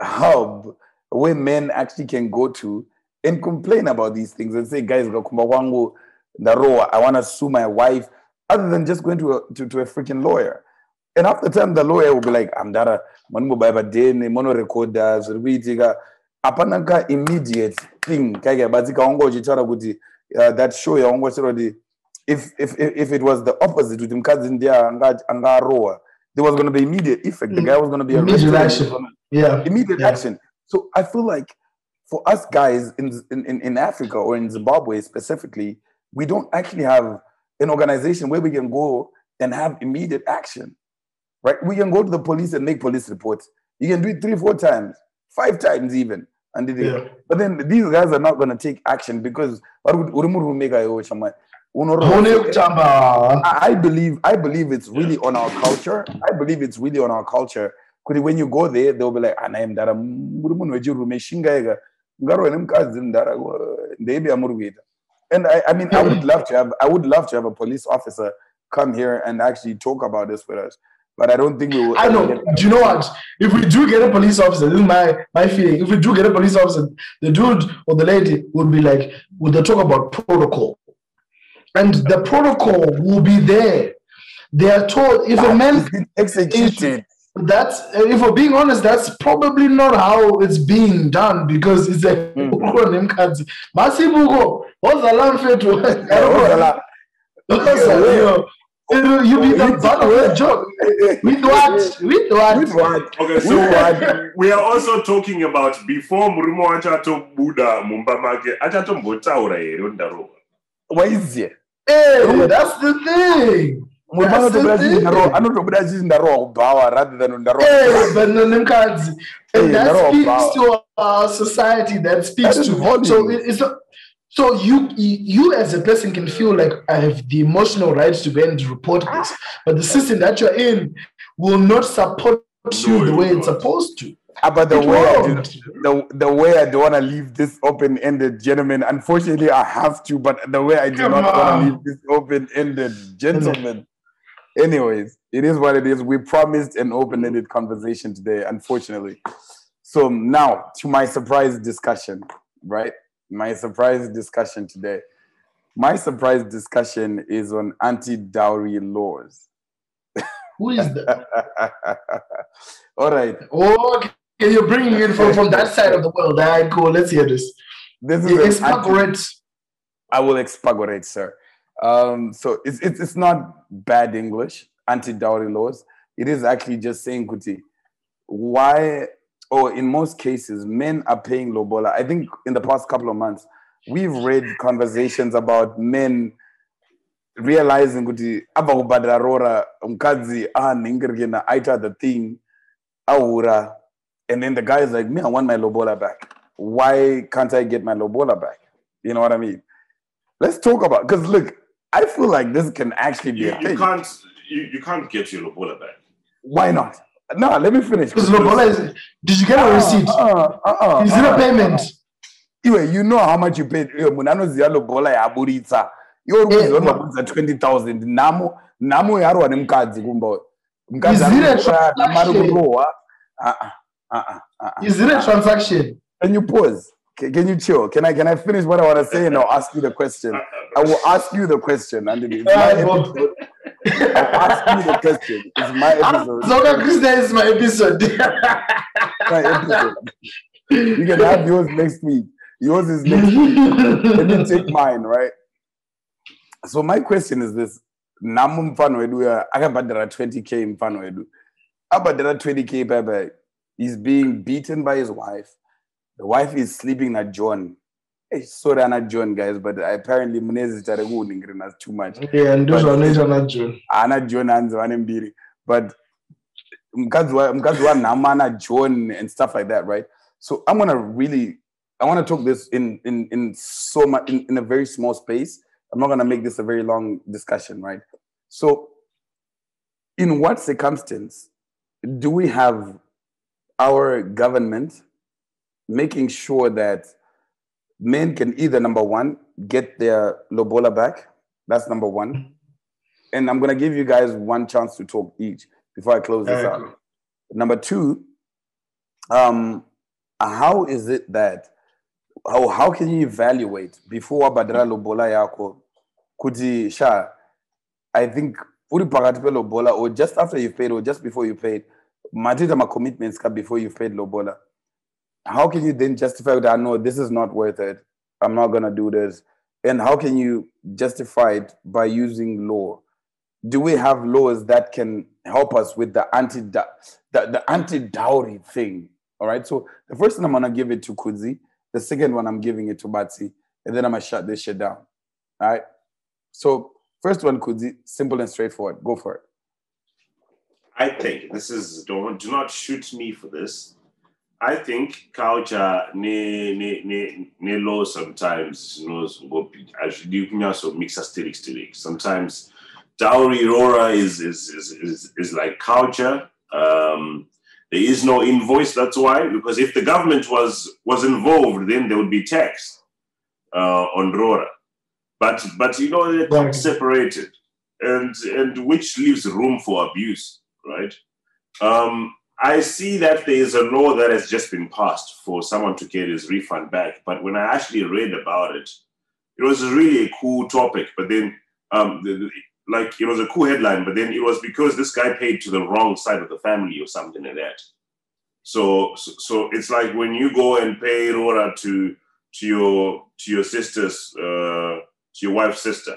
hub where men actually can go to and complain about these things and say, guys, ngakumba kwangu ndaroa, I want to sue my wife, other than just going to a, to, to a freaking lawyer. And after time, the lawyer will be like, I'm dara, manu baba dene, mono recorder, zvirikuitika. Hapana ka immediate thing, kaya uchitaura kuti uh, that show yawango chiroti if, if, if, if it was the opposite, kuti mukadzi ndiye anga- angaroa, there was going to be immediate effect. The guy was going to be Immediate action. and he was gonna- Yeah. immediate Yeah. action. So I feel like for us guys in, in, in Africa or in Zimbabwe specifically, we don't actually have an organization where we can go and have immediate action. Right? We can go to the police and make police reports. You can do it three, four times, five times even. And they- Yeah. But then these guys are not going to take action because what would- what would make a- Unoro- Hone kutamba. I I believe I believe it's really on our culture. I believe it's really on our culture. Kuti when you go there, they'll be like, "Ana mdara muri munhu wechirume shingaika ngaro nemukadzi mdara ndeibe amuri kuita." And I, I mean, I would love to have I would love to have a police officer come here and actually talk about this with us. But I don't think we will. I know. Do you know what? If we do get a police officer, this is my my feeling. If we do get a police officer, the dude or the lady would be like, would they talk about protocol? And the protocol will be there. They are told if a man It's executed. That's if we're being honest, that's probably not how it's being done because it's a Mm. Masibuko, what's the lamb fit? I don't know. Ozala. Because, Yeah, you know, it'll- you be the With butt of the joke. Eh, eh, eh. With what? With what? With what? Okay, so what? we are also talking about before murume achatobuda mumba make achatombotaura here ndarowa Why is it? Hey, that's the thing. Murume That's the anotobuda achiti thing. ndarowa- anotobuda achiti ndarowa kubhawa rather than ndarowa eh, but no, them And eh, that speaks to our society. That speaks That is to so it's not. So you, you as a person can feel like I have the emotional rights to go and report ah. this, but the system that you're in will not support you No, the it way will it's supposed to. Ah, but the It way I do, the, the way I don't want to leave this open ended, gentlemen. Unfortunately, I have to, but the way I do Come not want to leave this open ended, gentlemen. Anyways, it is what it is. We promised an open ended conversation today, unfortunately. So now to my surprise discussion, right? My surprise discussion today. My surprise discussion is on anti dowry laws. Who is that? All right. Oh, okay, you're bringing it from, from that side of the world. All right, cool. Let's hear this. this is Expagorate. I will expagorate, sir. Um, so it's, it's it's not bad English, anti-dowry laws. It is actually just saying, Kuti, why, or in most cases, men are paying lobola. I think in the past couple of months, we've read conversations about men realizing kuti abva kubhadhara rora mukadzi aita the thing aura and then the guy is like me i want my lobola back why can't i get my lobola back you know what i mean let's talk about because look i feel like this can actually be You, a you thing can't you, you can't get your lobola back. why not no let me finish Because Lobola is. Did you get a receipt? uh, uh, uh, Is it a uh, payment? iwe you know how much you paid iwe munhu anoziva lobola yaburitsa iwe uri Eh, kuziva ma- lobola 20000 nhamo nhamo yarwa nemukadzi kumba mukadzi Is it a anoshaya namari transaction? kurohwa Ah, ah, ah, ah, ah, ah. Is it a transaction? can you pause can, can you chill? Can i can i finish what i want to say and i'll ask you the question? I will ask you the question and it's my episode. I'll ask you the question. It's my ah, episode. Zoga Krishna is my episode. my episode. You can have yours next week. Yours is next week. Let me take mine right? So my question is this. Namu mfano wedu uya akabhadhara 20k mfano wedu abhadhara 20k baba he's being beaten by his wife the wife is sleeping na john. Hey, sorry ana john guys but apparently munezita rekuuningirina too much. Yeah, ndizvo vanoita naJohn. ana john hanzi vane mbiri. But mukadzi wanhama ana john and stuff like that right? So i'm gonna really i want to talk this in in in so much in, in a very small space. I'm not gonna make this a very long discussion right? So in what circumstance do we have our government making sure that men can either number one get their lobola back. That's number one. And I'm gonna give you guys one chance to talk each before I close this out. Number two, um, how is it that how how can you evaluate before badra lobola yako? Kuti sha I think uri pakati pe lobola or just after you paid or just before you paid matita ma commitments ka before you paid lobola how can you then justify that no this is not worth it I'm not gonna do this and how can you justify it by using law do we have laws that can help us with the anti the, the anti dowry thing? All right. So the first one I'm gonna give it to Kudzi. The second one I'm giving it to Batsi, and then I'm gonna shut this shit down. All right. So first one, Kudzi, simple and straightforward. Go for it. I think this is don't do not shoot me for this. I think culture ne ne ne ne law sometimes knows what actually you can also mix Sometimes dowry rora is is is is, is like culture. Um, there is no invoice. That's why because if the government was was involved, then there would be tax uh, on rora. But but you know they're Right. separated, and and which leaves room for abuse, right? Um, I see that there is a law that has just been passed for someone to get his refund back. But when I actually read about it, it was really a cool topic. But then, um, the, the- like it was a cool headline. But then it was because this guy paid to the wrong side of the family or something like that. So, so, so it's like when you go and pay Rora to to your to your sister's uh, to your wife's sister,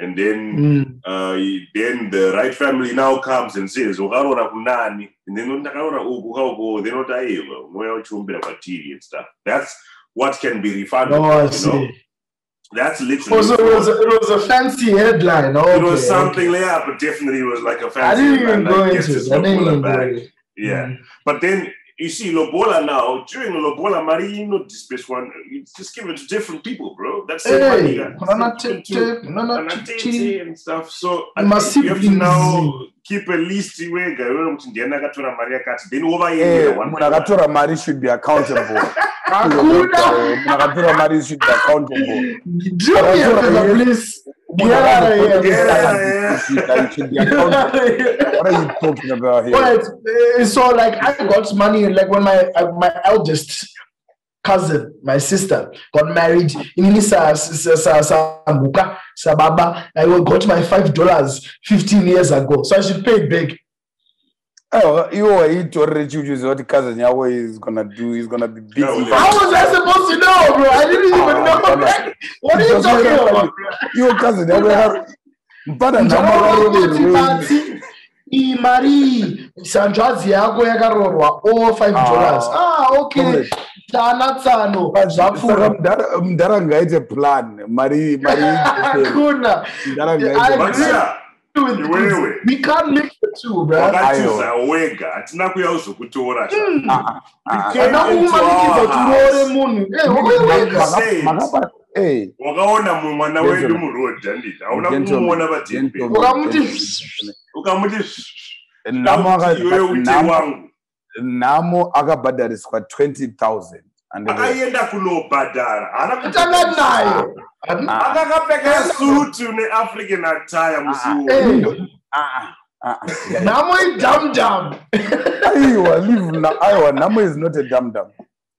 and then Mm. uh, then the right family now comes and says ukarora kunani and then ndakarora uku kauko then otaiwa mweya uchiumbira kwatiri and stuff that's what can be refunded Oh, I you know see. that's literally Oh, so it was, a, it was a fancy headline. Okay, it was something okay. like that but definitely it was like a fancy didn't even headline, go like, into it. I didn't even go back. into it. yeah Mm. but then you see Lobola now during Lobola Mari you know this bitch one you just give it to different people bro that's money Hey, that's Nana and stuff. So you have to now keep a list wega iwewe kuti ndiani akatora mari yakati then Eh, wovaendera one munhu by one. akatora mari should be accountable. Hakuna. munhu akatora mari should be accountable. Drop me a paper, please. Get out of here. Get out of here. He should be accountable. What are you talking about here? But uh, so like I got money like when my uh, my eldest cousin, my sister, got married in sa sa sa sa Muka, sa. I got my five dollars fifteen years ago, so I should pay it back. Oh, you are itorire chiuchiuziva kuti cousin yako is gonna do is gonna be big. No, How was I supposed to know, bro? I didn't even know. Ah, what are you Because talking you're about, like- bro? Iwo cousin yako yaka mpata Ndakaona kuti nhamo mati iyi mari sanzvadzi yako yakarorwa all five Ah. dollars ah okay Comrade. tsana tsano saka zvapfuura mudhara- mudhara ngaite plan mari mari hakuna mudhara I ngaite agree. Batsha, with Iwewe. this. we can't mix the two bro wakatiza wega hatina kuya kuzokutora sha. Ah, ah, You kana came into kumanikidza our kuti uroore house. munhu Eh, wakauya ah. Say it. Makaba- eh, wakaona mu- mwana wedu Gentleman. murodhi handiti hauna gentleman, kumuona vatepe gentleman, Ukamuti- gentleman. ukamuti Nhamo aka- iwe ute nhamo- wangu nhamo akabhadhariswa 20000 and then- akaenda kunobhadhara haana tanga nayo Ah. akakapfeka sutu neafrican attire musi Eh. uyu Ah, ah, ah, ah. nhamo idamdam Aiwa, leave now. Aiwa, Namo is not a dum dum.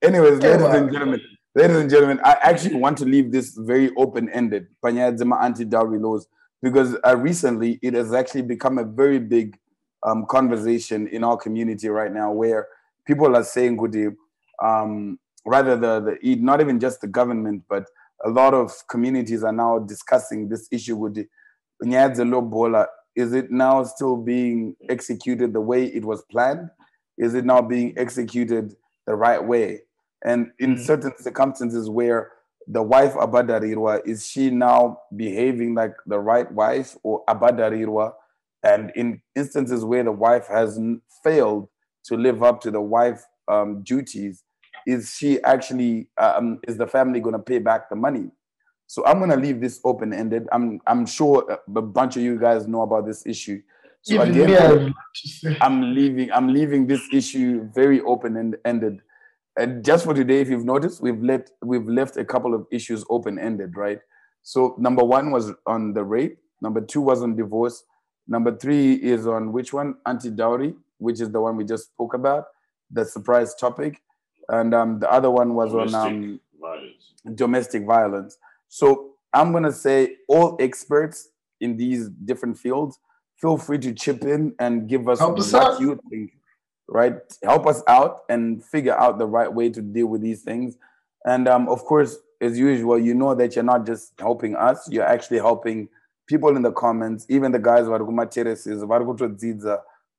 Anyways, ladies and gentlemen, ladies and gentlemen, I actually want to leave this very open ended, Panyadzima anti dowry laws, because uh, recently it has actually become a very big um, conversation in our community right now where people are saying, Gudi, um, rather the, the, not even just the government, but a lot of communities are now discussing this issue with the Nyadzelo Bola. Is it now still being executed the way it was planned? Is it now being executed the right way? And in Mm. certain circumstances where the wife Abadarirwa, is she now behaving like the right wife or Abadarirwa? And in instances where the wife has failed to live up to the wife um, duties, is she actually, um, is the family going to pay back the money? So I'm going to leave this open ended. I'm, I'm sure a bunch of you guys know about this issue. So even again, me I would like to say. I'm leaving. I'm leaving this issue very open ended. And just for today, if you've noticed, we've let we've left a couple of issues open ended, right? So number one was on the rape. Number two was on divorce. Number three is on which one? Anti dowry, which is the one we just spoke about, the surprise topic, and um, the other one was on um, Domestic violence. domestic violence. So I'm going to say all experts in these different fields, feel free to chip in and give us Help what out. you think, right? Help us out and figure out the right way to deal with these things. And um, of course, as usual, you know that you're not just helping us, you're actually helping people in the comments, even the guys who are terraces,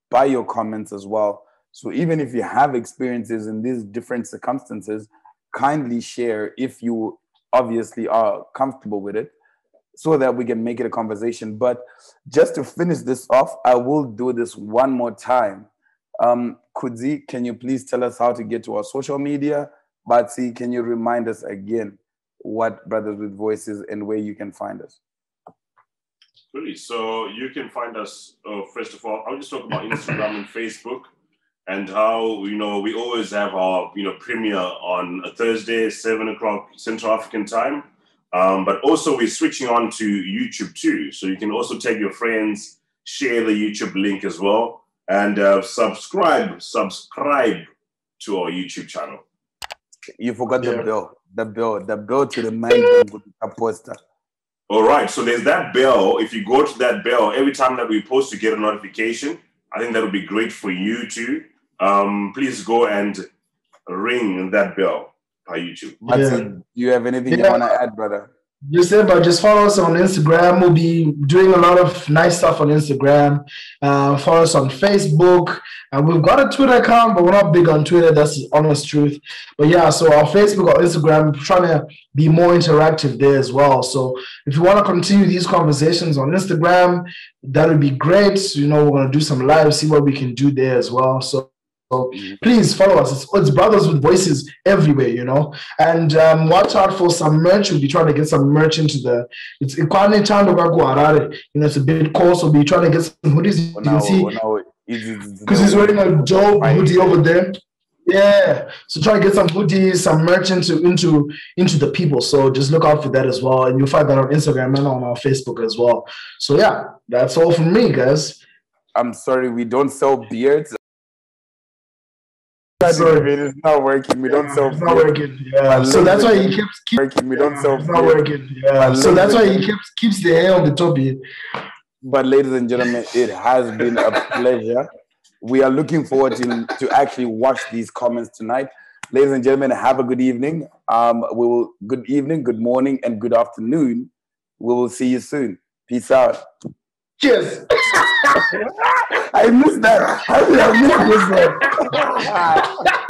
by your comments as well. So even if you have experiences in these different circumstances, kindly share if you obviously are comfortable with it so that we can make it a conversation. But just to finish this off, I will do this one more time. Um, Kudzi, can you please tell us how to get to our social media? Batsi, can you remind us again what Brothers with Voices and where you can find us? Really. So you can find us, uh, first of all, I'll just talk about Instagram and Facebook and how, you know, we always have our, you know, premiere on a Thursday, 7 o'clock Central African time. Um, but also we're switching on to YouTube too. So you can also tag your friends, share the YouTube link as well, and uh, subscribe, subscribe to our YouTube channel. You forgot the bell, the bell, the bell to remind them with the poster. All right, so there's that bell. If you go to that bell, every time that we post, you get a notification. I think that would be great for you too. Um, please go and ring that bell by YouTube. Batsi, Yeah. do you have anything you want to add, brother? Just say, but just follow us on Instagram. We'll be doing a lot of nice stuff on Instagram. Uh, follow us on Facebook. And we've got a Twitter account, but we're not big on Twitter. That's the honest truth. But yeah, so our Facebook or Instagram, we're trying to be more interactive there as well. So if you want to continue these conversations on Instagram, that would be great. You know, we're going to do some live, see what we can do there as well. So so please follow us. It's, it's brothers with voices everywhere, you know. And um, watch out for some merch. We'll be trying to get some merch into the. It's Ikwane Chando Harare. You know, it's a bit cold, so we'll be trying to get some hoodies. You can see now, it's- it's- because he's wearing a dope Right. hoodie over there. Yeah, so try to get some hoodies, some merch into into into the people. So just look out for that as well, and you'll find that on Instagram and on our Facebook as well. So yeah, that's all from me, guys. I'm sorry, we don't sell beards. Sorry. It's not working. We don't sell It's not working. Yeah, so that's why he keeps keep, Working. We don't sell It's not working. Yeah. So that's why he keeps keeps the hair on the top here. But ladies and gentlemen, it has been a pleasure. we are looking forward to, to actually watch these comments tonight. Ladies and gentlemen, have a good evening. Um, we will good evening, good morning, and good afternoon. We will see you soon. Peace out. Cheers. I missed that. I miss this one?